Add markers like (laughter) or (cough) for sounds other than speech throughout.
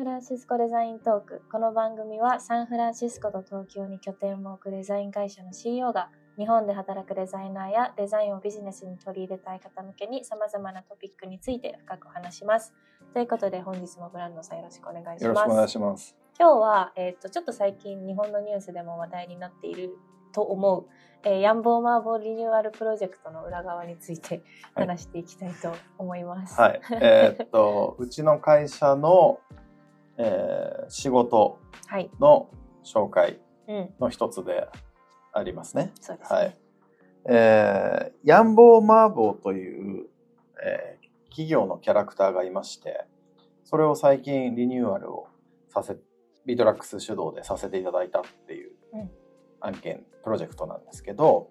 フランシスコデザイントーク。この番組はサンフランシスコと東京に拠点を置くデザイン会社の CEO が日本で働くデザイナーやデザインをビジネスに取り入れたい方向けに様々なトピックについて深く話します。ということで本日もブランドさんよろしくお願いします。よろしくお願いします。今日は、えー、とちょっと最近日本のニュースでも話題になっていると思う、えー、ヤンボーマーボーリニューアルプロジェクトの裏側についてはい話していきたいと思います。はい。えーっと、(laughs) うちの会社の、えー仕事はい。の紹介うん。の一つでありますね。そうですね。はい。えー、ヤンボーマーボーという、えー企業のキャラクターがいまして、それを最近リニューアルをさせ、 btrax 主導でさせていただいたっていううん案件、プロジェクトなんですけど、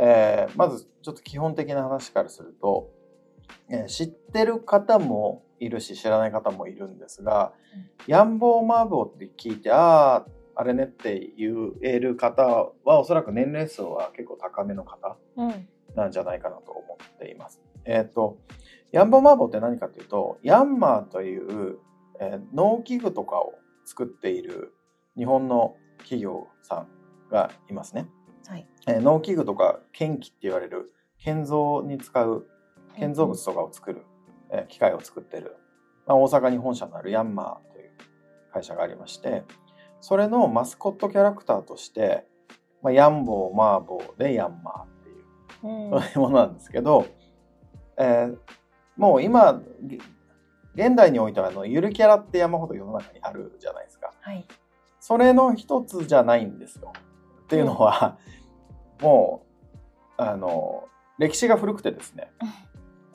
えーまずちょっと基本的な話からすると、えー知ってる方もいるし知らない方もいるんですが、ヤンボーマーボーって聞いて、ああ、あれねって言える方はおそらく年齢層は結構高めの方うん。なんじゃないかなと思っています。えっ、と、ヤンボーマーボーって何かというと、ヤンマーという、えー農機具とかを作っている日本の企業さんがいますね。はい。えー農機具とか建機って言われる建造に使う建造物とかを作る、えー機械を作ってる、まあ、大阪に本社のあるヤンマーという会社がありましてそれのマスコットキャラクターとして、まあ、ヤンボーマーボーでヤンマーっていううん。そういうものなんですけど、えーもう今げ現代においてはあのゆるキャラって山ほど世の中にあるじゃないですか。はい。それの一つじゃないんですよ。っていうのは、もうあの歴史が古くてですね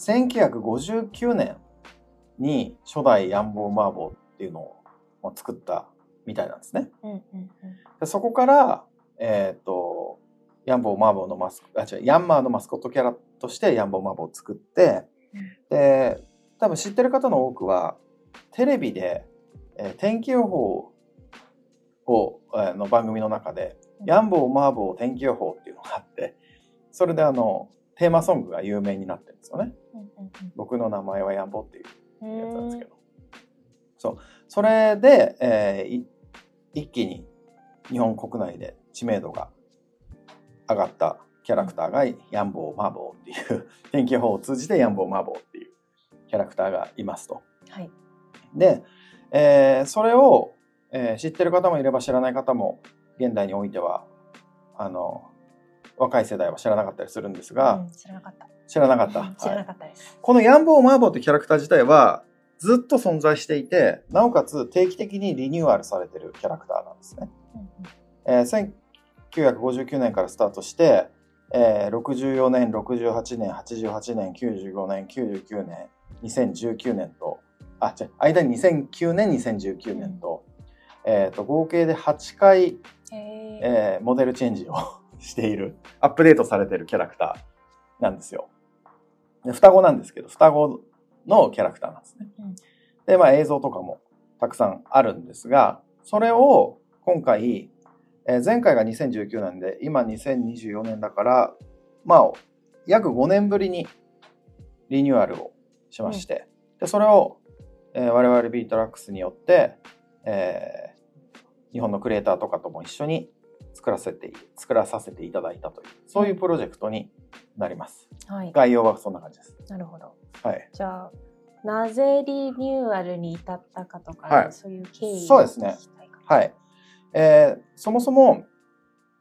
1959年に初代ヤンボーマーボーっていうのをまあ作ったみたいなんですね。うんうんうん。でそこから、えっ、と、ヤンボーマーボーのマスコ、あ、違う、ヤンマーのマスコットキャラとしてヤンボーマーボーを作って、で、多分知ってる方の多くは、テレビで、えー天気予報を、えーの番組の中で、ヤンボーマーボー天気予報っていうのがあって、それであの、テーマソングが有名になってるんですよね。うんうん僕の名前はヤンボーっていううんやつなんですけど。そう。それで、えーい一気に日本国内で知名度が上がったキャラクターがヤンボーマーボーっていう天気予報を通じてヤンボーマーボーっていうキャラクターがいますと。はい。で、えーそれを、えー知ってる方もいれば知らない方も現代においてはあの若い世代は知らなかったりするんですが、うん知らなかった。知らなかった。うん知らはないかったです。このヤンボーマーボーってキャラクター自体はずっと存在していて、なおかつ定期的にリニューアルされてるキャラクターなんですね。うんうんえー1959年からスタートして、えー64年、68年、88年、95年、99年、2019年と、あ、違う、間に2009年、2019年と、えーと合計で8回。えーモデルチェンジをしている、アップデートされてるキャラクターなんですよ。で双子なんですけど、双子のキャラクターなんですね。うんで、まあ映像とかもたくさんあるんですが、それを今回、えー前回が2019年で、今2024年だから、まあ、約5年ぶりにリニューアルをしまして、でそれを、えー我々 btrax によって、えー日本のクリエイターとかとも一緒に作らせて、作らさせていただいたという、そういうプロジェクトになります。はい。概要はそんな感じです。なるほど。はい。じゃあ、なぜリニューアルに至ったかとか、はいそういう経緯そうですねはい。えーそもそも、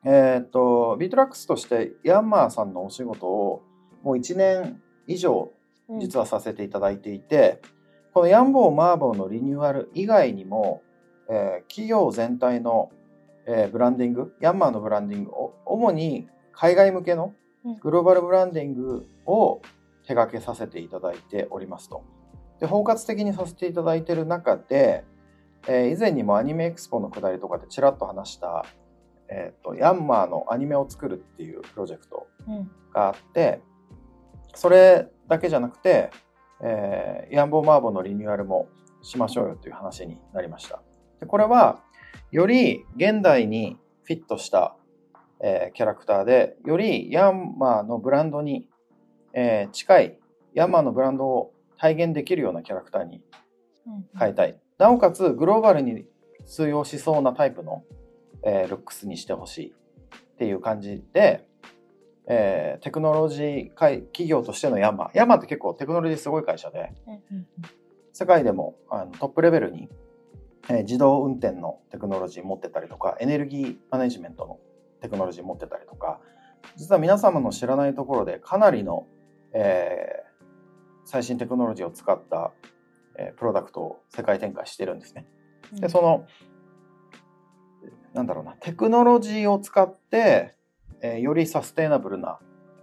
えーっと、 btrax としてヤンマーさんのお仕事をもう1年以上うん実はさせていただいていて、このヤンボーマーボーのリニューアル以外にも、えー企業全体の、えーブランディング、ヤンマーのブランディングを、主に海外向けのうんグローバルブランディングを手掛けさせていただいておりますと。で、包括的にさせていただいている中で、えー以前にもアニメエクスポのくだりとかでちらっと話した、えーと、ヤンマーのアニメを作るっていうプロジェクトうんがあって、それだけじゃなくて、えーヤンボーマーボーのリニューアルもしましょうよという話になりました。でこれは、より現代にフィットした、えーキャラクターで、よりヤンマーのブランドに、えー近い、ヤンマーのブランドを体現できるようなキャラクターにうん変えたい。なおかつグローバルに通用しそうなタイプの、えールックスにしてほしいっていう感じで、えーテクノロジー会企業としてのヤマヤマって結構テクノロジーすごい会社でうんうん世界でもあのトップレベルに、えー自動運転のテクノロジー持ってたりとかエネルギーマネジメントのテクノロジー持ってたりとか実は皆様の知らないところでかなりの、えー最新テクノロジーを使った、えープロダクトを世界展開してるんですね。うん。でそのなんだろうなテクノロジーを使って、えーよりサステイナブルな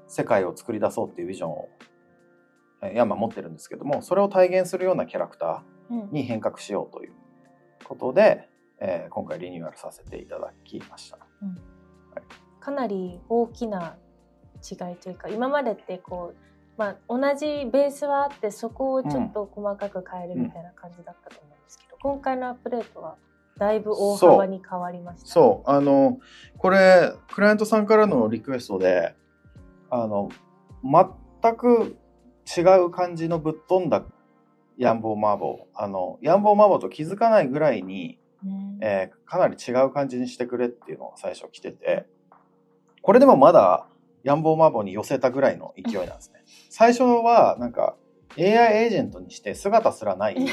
世界を作り出そうっていうビジョンを、えーヤンマ持ってるんですけどもそれを体現するようなキャラクタうん。ーに変革しようということで、えー今回リニューアルさせていただきました。かなり大きな違いというか今までってこう、まあ、同じベースはあってそこをちょっと細かく変えるみたいな感じだったと思うんですけど、今回のアップデートはだいぶ大幅に変わりました、そう。あのこれクライアントさんからのリクエストであの全く違う感じのぶっ飛んだヤンボーマーボー。あのヤンボーマーボーと気づかないぐらいに、うん。えーかなり違う感じにしてくれっていうのが最初来てて。これでもまだヤンボーマーボーに寄せたぐらいの勢いなんですね。(laughs) 最初はなんか AI エージェントにして姿すらない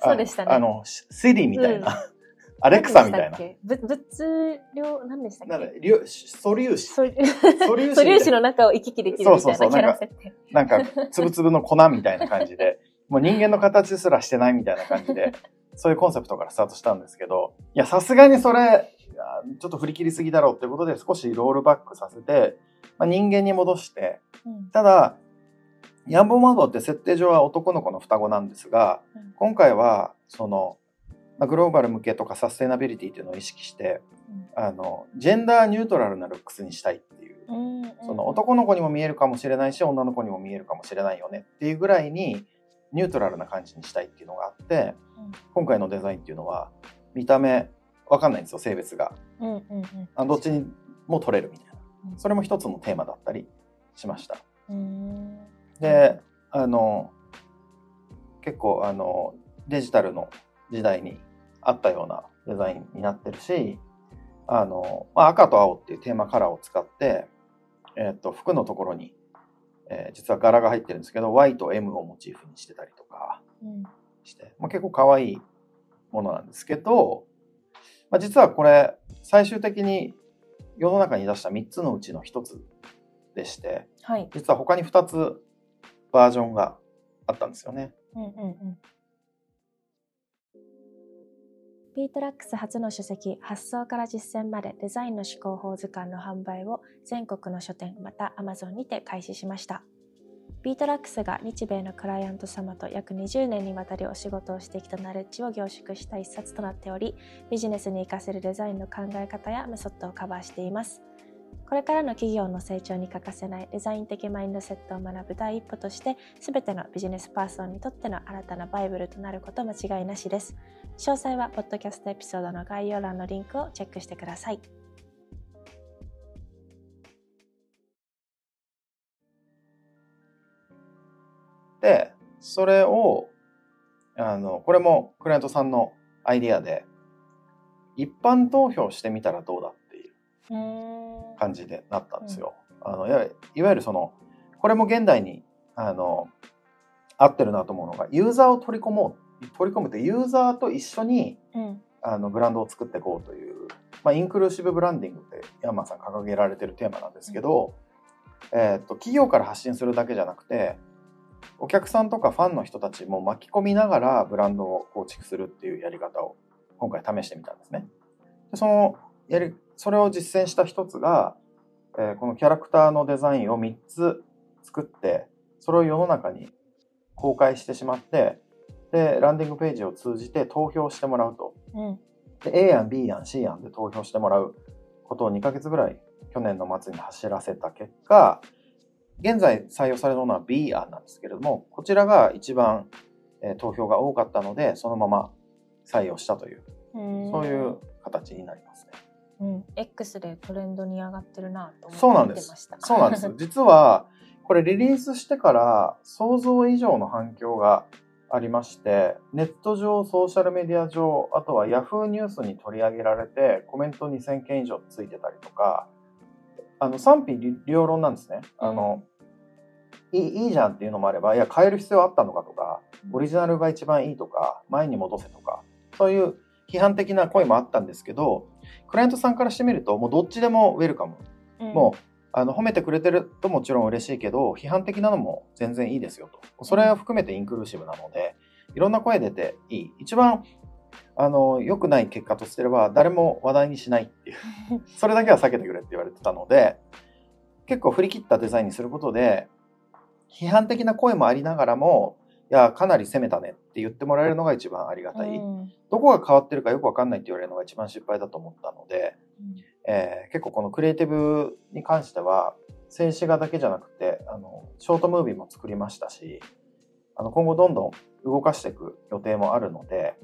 そうでしたね。ああのシリみたいな、うん。(laughs) アレクサみたいな。物量何でしたっけ？なん素粒子。素粒子。素粒子の中を行き来できるみたいなキャラ設定。なんか、つぶつぶの粉みたいな感じで、もう人間の形すらしてないみたいな感じで、そういうコンセプトからスタートしたんですけど、いや、さすがにそれ、ちょっと振り切りすぎだろうってことで少しロールバックさせて、まあ、人間に戻して、うん。ただ、ヤンボーマンボウって設定上は男の子の双子なんですが、うん。今回は、その、まあ、グローバル向けとかサステナビリティっていうのを意識して、あの、ジェンダーニュートラルなルックスにしたいっていうその男の子にも見えるかもしれないし女の子にも見えるかもしれないよねっていうぐらいにニュートラルな感じにしたいっていうのがあってうん。今回のデザインっていうのは見た目わかんないんですよ性別が。うんうんうん。あどっちにも取れるみたいな。うん。それも一つのテーマだったりしました。うん。であの結構あのデジタルの時代に合ったようなデザインになってるしあの、まあ、赤と青っていうテーマカラーを使って、えっと服のところに、えー実は柄が入ってるんですけど Y と M をモチーフにしてたりとかうん。して、まあ、結構可愛いものなんですけど、まあ、実はこれ最終的に世の中に出した3つのうちの1つでしてはい。実は他に2つバージョンがあったんですよね。うんうんうんbtrax 初の書籍発想から実践までデザインの思考法図鑑の販売を全国の書店また Amazon にて開始しました。 btrax が日米のクライアント様と約20年にわたりお仕事をしてきたナレッジを凝縮した一冊となっておりビジネスに活かせるデザインの考え方やメソッドをカバーしています。これからの企業の成長に欠かせないデザイン的マインドセットを学ぶ第一歩として全てのビジネスパーソンにとっての新たなバイブルとなること間違いなしです。詳細はポッドキャストエピソードの概要欄のリンクをチェックしてください。でそれをあのこれもクライアントさんのアイディアで一般投票してみたらどうだ感じでなったんですよ。あのいわゆるそのこれも現代にあの合ってるなと思うのがユーザーを取り込もう取り込むってユーザーと一緒にうんあのブランドを作っていこうという、まあ、インクルーシブブランディングってヤンマーさん掲げられてるテーマなんですけど、えーっと企業から発信するだけじゃなくてお客さんとかファンの人たちも巻き込みながらブランドを構築するっていうやり方を今回試してみたんですね。でそのやりそれを実践した一つが、えーこのキャラクターのデザインを3つ作ってそれを世の中に公開してしまってでランディングページを通じて投票してもらうと。うんで A 案 B 案 C 案で投票してもらうことを2ヶ月ぐらい去年の末に走らせた結果現在採用されるのは B 案なんですけれどもこちらが一番、えー投票が多かったのでそのまま採用したというそういう形になりますね。うん、X でトレンドに上がってるなとそうなんです思ってました。そうなんです。(laughs) 実はこれリリースしてから想像以上の反響がありまして、ネット上、ソーシャルメディア上、あとは Yahoo! ニュースに取り上げられて、コメント2000件以上ついてたりとか、あの賛否両論なんですね。あの、いいいいじゃんっていうのもあれば、いや、変える必要あったのかとか、オリジナルが一番いいとか、前に戻せとか、そういう批判的な声もあったんですけど、クライアントさんからしてみると、もうどっちでもウェルカム。うん。もうあの褒めてくれてるともちろん嬉しいけど批判的なのも全然いいですよと。それは含めてインクルーシブなのでいろんな声出ていい。一番あの良くない結果としては誰も話題にしないっていう。(laughs) それだけは避けてくれって言われてたので結構振り切ったデザインにすることで批判的な声もありながらもいやかなり攻めたねって言ってもらえるのが一番ありがたい、うん。どこが変わってるかよくわかんないって言われるのが一番失敗だと思ったので、えー結構このクリエイティブに関しては静止画だけじゃなくてあのショートムービーも作りましたしあの今後どんどん動かしていく予定もあるので、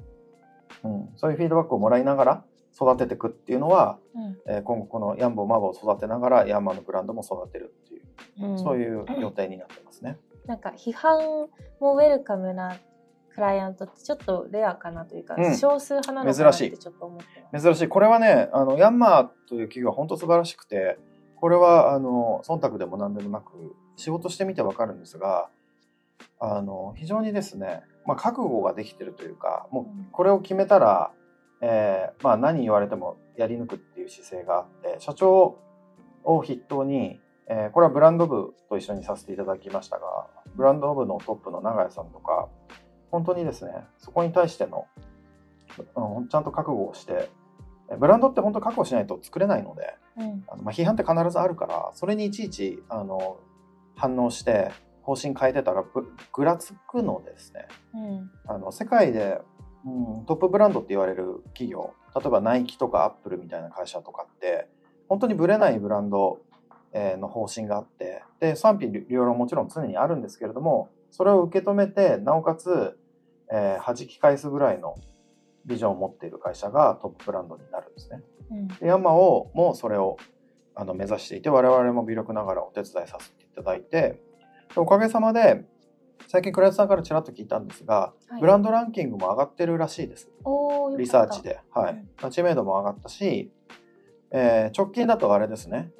うん、そういうフィードバックをもらいながら育てていくっていうのは、うん。えー今後このヤンボーマーボーを育てながらヤンマーのブランドも育てるっていう、うん。そういう予定になってますね。なんか批判もウェルカムなクライアントってちょっとレアかなというか、うん。少数派なのかなっ珍しい。てちょっと思って。珍しい。これはねあのヤンマーという企業は本当素晴らしくてこれはあの忖度でも何でもなく仕事してみてわかるんですがあの非常にですね、まあ、覚悟ができてるというかもうこれを決めたら、えーまあ、何言われてもやり抜くっていう姿勢があって社長を筆頭に、えーこれはブランド部と一緒にさせていただきましたがブランド部のトップの長屋さんとか本当にですねそこに対してのうんちゃんと覚悟をしてえブランドって本当覚悟しないと作れないのでうん。あの、まあ、批判って必ずあるからそれにいちいちあの反応して方針変えてたらぐぐらつくのですね。うん。あの世界で、うん、トップブランドって言われる企業例えばナイキとかアップルみたいな会社とかって本当にブレないブランドえーの方針があってで賛否両論もちろん常にあるんですけれどもそれを受け止めてなおかつ、えー弾き返すぐらいのビジョンを持っている会社がトップブランドになるんですね。うん。でヤンマオもそれをあの目指していて我々も微力ながらお手伝いさせていただいてでおかげさまで最近クライアントさんからちらっと聞いたんですが、はい。ブランドランキングも上がってるらしいです。リサーチで、はうん。い、知名度も上がったし、えー直近だとあれですね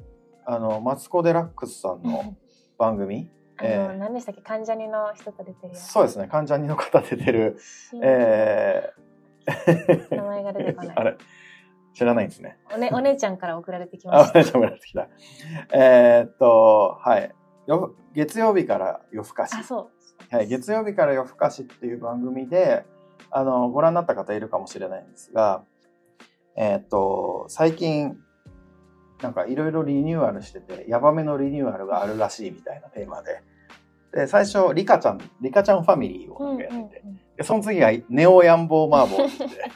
あのマツコ・デラックスさんの番組？あの、えー何でしたっけ？関ジャニの人と出てるそうですね。関ジャニの方出てる、新えー名前が出てこない。あれ？知らないんですね。お,、ね、お姉ちゃんから送られてきまあ、した。お姉ちゃんもらってきた。えーっと、はい。よ月曜日から夜更かし。あそう。はい。月曜日から夜更かしっていう番組で、あの、ご覧になった方いるかもしれないんですが、えーっと、最近、なんかいろいろリニューアルしてて、ヤバめのリニューアルがあるらしいみたいなテーマで、で、最初、リカちゃん、リカちゃんファミリーをなんかやってて、うんうんで、その次がネオヤンボーマーボーって言って、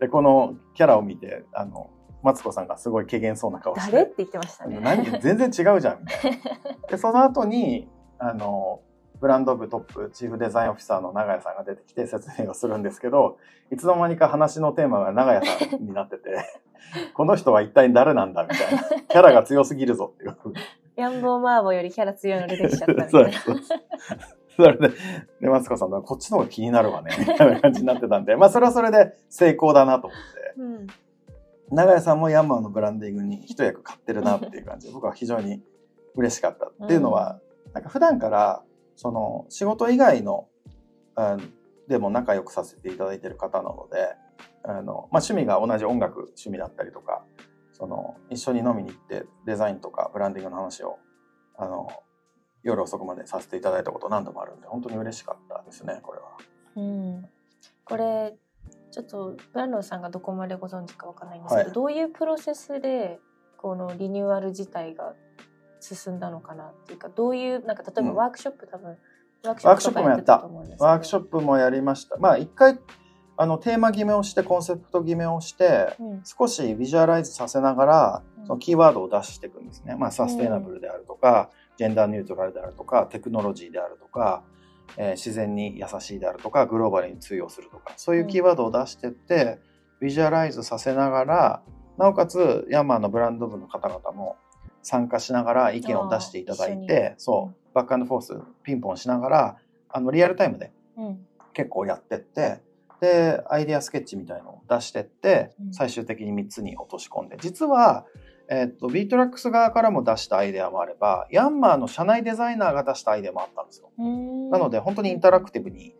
(laughs) で、このキャラを見て、あの、マツコさんがすごい怪げそうな顔して、誰って言ってましたね。何全然違うじゃんみたいな。(laughs) でその後にあのブランド部トップチーフデザインオフィサーの長屋さんが出てきて説明をするんですけどいつの間にか話のテーマが長屋さんになってて (laughs) この人は一体誰なんだみたいなキャラが強すぎるぞっていう。ヤンボーマーボーよりキャラ強いの出てきちゃったみたそいうな。それで、で、マツコさんはこっちの方が気になるわね、みたいな感じになってたんで、まあそれはそれで成功だなと思って。うん長屋さんもヤンマーのブランディングに一役買ってるなっていう感じで僕は非常に嬉しかったっていうのは、なんか普段からその仕事以外の、うんでも仲良くさせていただいてる方なのであの、まあ、趣味が同じ音楽趣味だったりとかその一緒に飲みに行ってデザインとかブランディングの話をあの夜遅くまでさせていただいたこと何度もあるんで本当に嬉しかったですねこれは。うん、これちょっとブランドンさんがどこまでご存知かわかんないんですけど、はいどういうプロセスでこのリニューアル自体が進んだのかなっていうかどういうなんか例えばうん。ワークショップ多分ワークショップもやった。ワークショップもやりました。まあ一回あのテーマ決めをしてコンセプト決めをしてうん。少しビジュアライズさせながらうん。そのキーワードを出していくんですね。まあサステイナブルであるとか、ジェンダーニュートラルであるとかテクノロジーであるとか、えー自然に優しいであるとかグローバルに通用するとかそういうキーワードを出してって、ビジュアライズさせながらなおかつヤンマーのブランド部の方々も参加しながら意見を出していただいてそう。バックアンドフォースピンポンしながらあのリアルタイムでうん。結構やってってでアイデアスケッチみたいのを出してってうん。最終的に3つに落とし込んで。実は、えっと btrax 側からも出したアイデアもあればヤンマーの社内デザイナーが出したアイデアもあったんですよ。ななので本当にインタラクティブに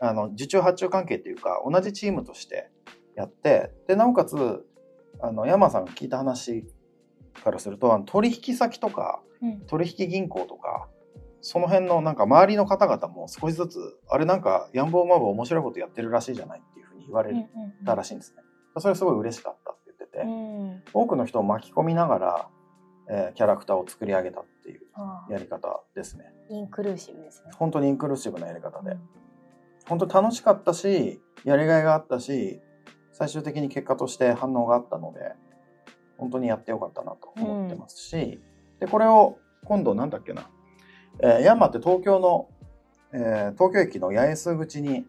あの受注発注関係っていうか同じチームとしてやってでなおかつあの山さんが聞いた話からするとあの取引先とかうん取引銀行とかその辺のなんか周りの方々も少しずつあれなんかヤンボーマブ面白いことやってるらしいじゃないっていうふうに言われうんうんたらしいんですね。それすごい嬉しかったって言ってて、うん多くの人を巻き込みながら、えーキャラクターを作り上げたっていうやり方ですね。インクルーシブですね。本当にインクルーシブなやり方で。うん本当楽しかったしやりがいがあったし最終的に結果として反応があったので本当にやってよかったなと思ってますし、でこれを今度なんだっけな、えーヤンマーって東京の、えー東京駅の八重洲口に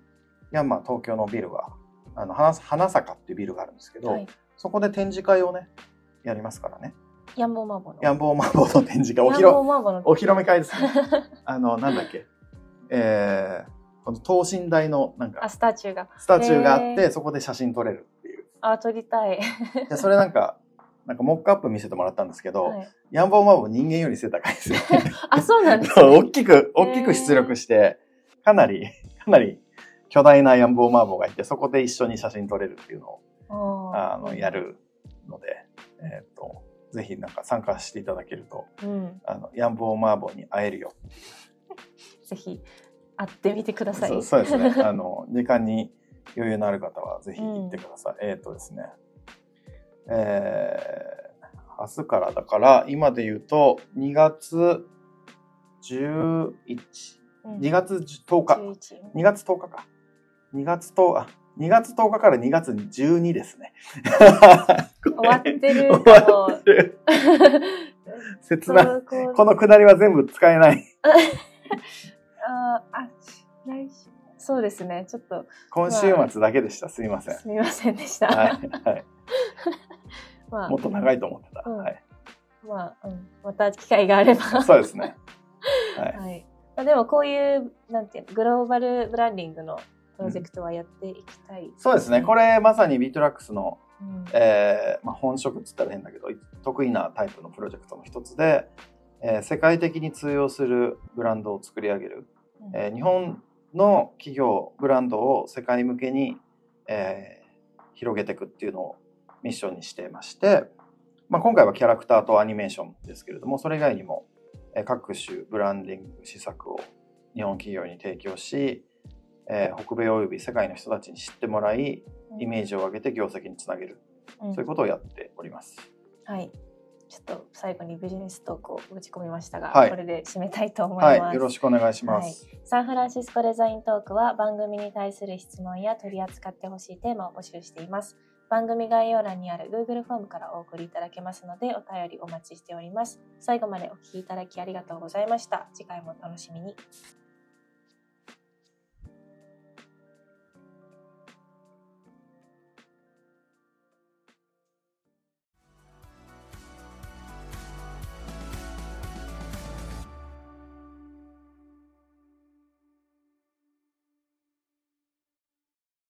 ヤンマー東京のビルがあの花花坂っていうビルがあるんですけど、はい。そこで展示会をねやりますからねヤンボーマーボの。ヤンボーマーボーの展示会お披露。お披露目会ですね (laughs) あのなんだっけえーこの等身大のなんかあ、スタチューが。スタチューがあっへて、そこで写真撮れるっていう。あ、撮りたい。で、それなんか、なんかモックアップ見せてもらったんですけど、はいヤンボーマーボー人間より背高いですよね。(laughs) あ、そうなんですね。(laughs) 大きく、大きく出力して、かなり、かなり巨大なヤンボーマーボーがいて、そこで一緒に写真撮れるっていうのを、ああの、や。るので、えっ、と、ぜひなんか参加していただけると、うん。あの、ヤンボーマーボーに会えるよ。(laughs) ぜひ、会ってみてください。そうそうですね。あの、時間に余裕のある方はぜひ行ってください。えっ、とですね。えー、明日からだから、今で言うと、2月11、うん2月10日、11 2月10日か。2月10日、あ2月10日から2月12ですね。終わってる終わってる。(laughs) 切な。このくだりは全部使えない。(laughs) あーあ、来週。そうですね。ちょっと、今週末だけでした。すいません。すみませんでした。はい。はい。まあ、もっと長いと思ってた。うんはい。まあ、うん、また機会があれば。そうですね。(laughs) はい。はい。まあ、でも、こういう、なんていうの、グローバルブランディングのプロジェクトはやっていきたい。そうですね。これまさにビートラックスの、うんえーまあ、本職っつったら変だけど得意なタイプのプロジェクトの一つで、えー世界的に通用するブランドを作り上げる、えー日本の企業ブランドを世界向けに、えー広げていくっていうのをミッションにしていまして、まあ、今回はキャラクターとアニメーションですけれどもそれ以外にも、えー各種ブランディング施策を日本企業に提供し、えー北米および世界の人たちに知ってもらいイメージを上げて業績につなげる、うんそういうことをやっております。はい。ちょっと最後にビジネストークを打ち込みましたが、はいこれで締めたいと思います。はい、よろしくお願いします。サンフランシスコデザイントークは番組に対する質問や取り扱ってほしいテーマを募集しています。番組概要欄にある Google フォームからお送りいただけますのでお便りお待ちしております。最後までお聴きいただきありがとうございました。次回もお楽しみに。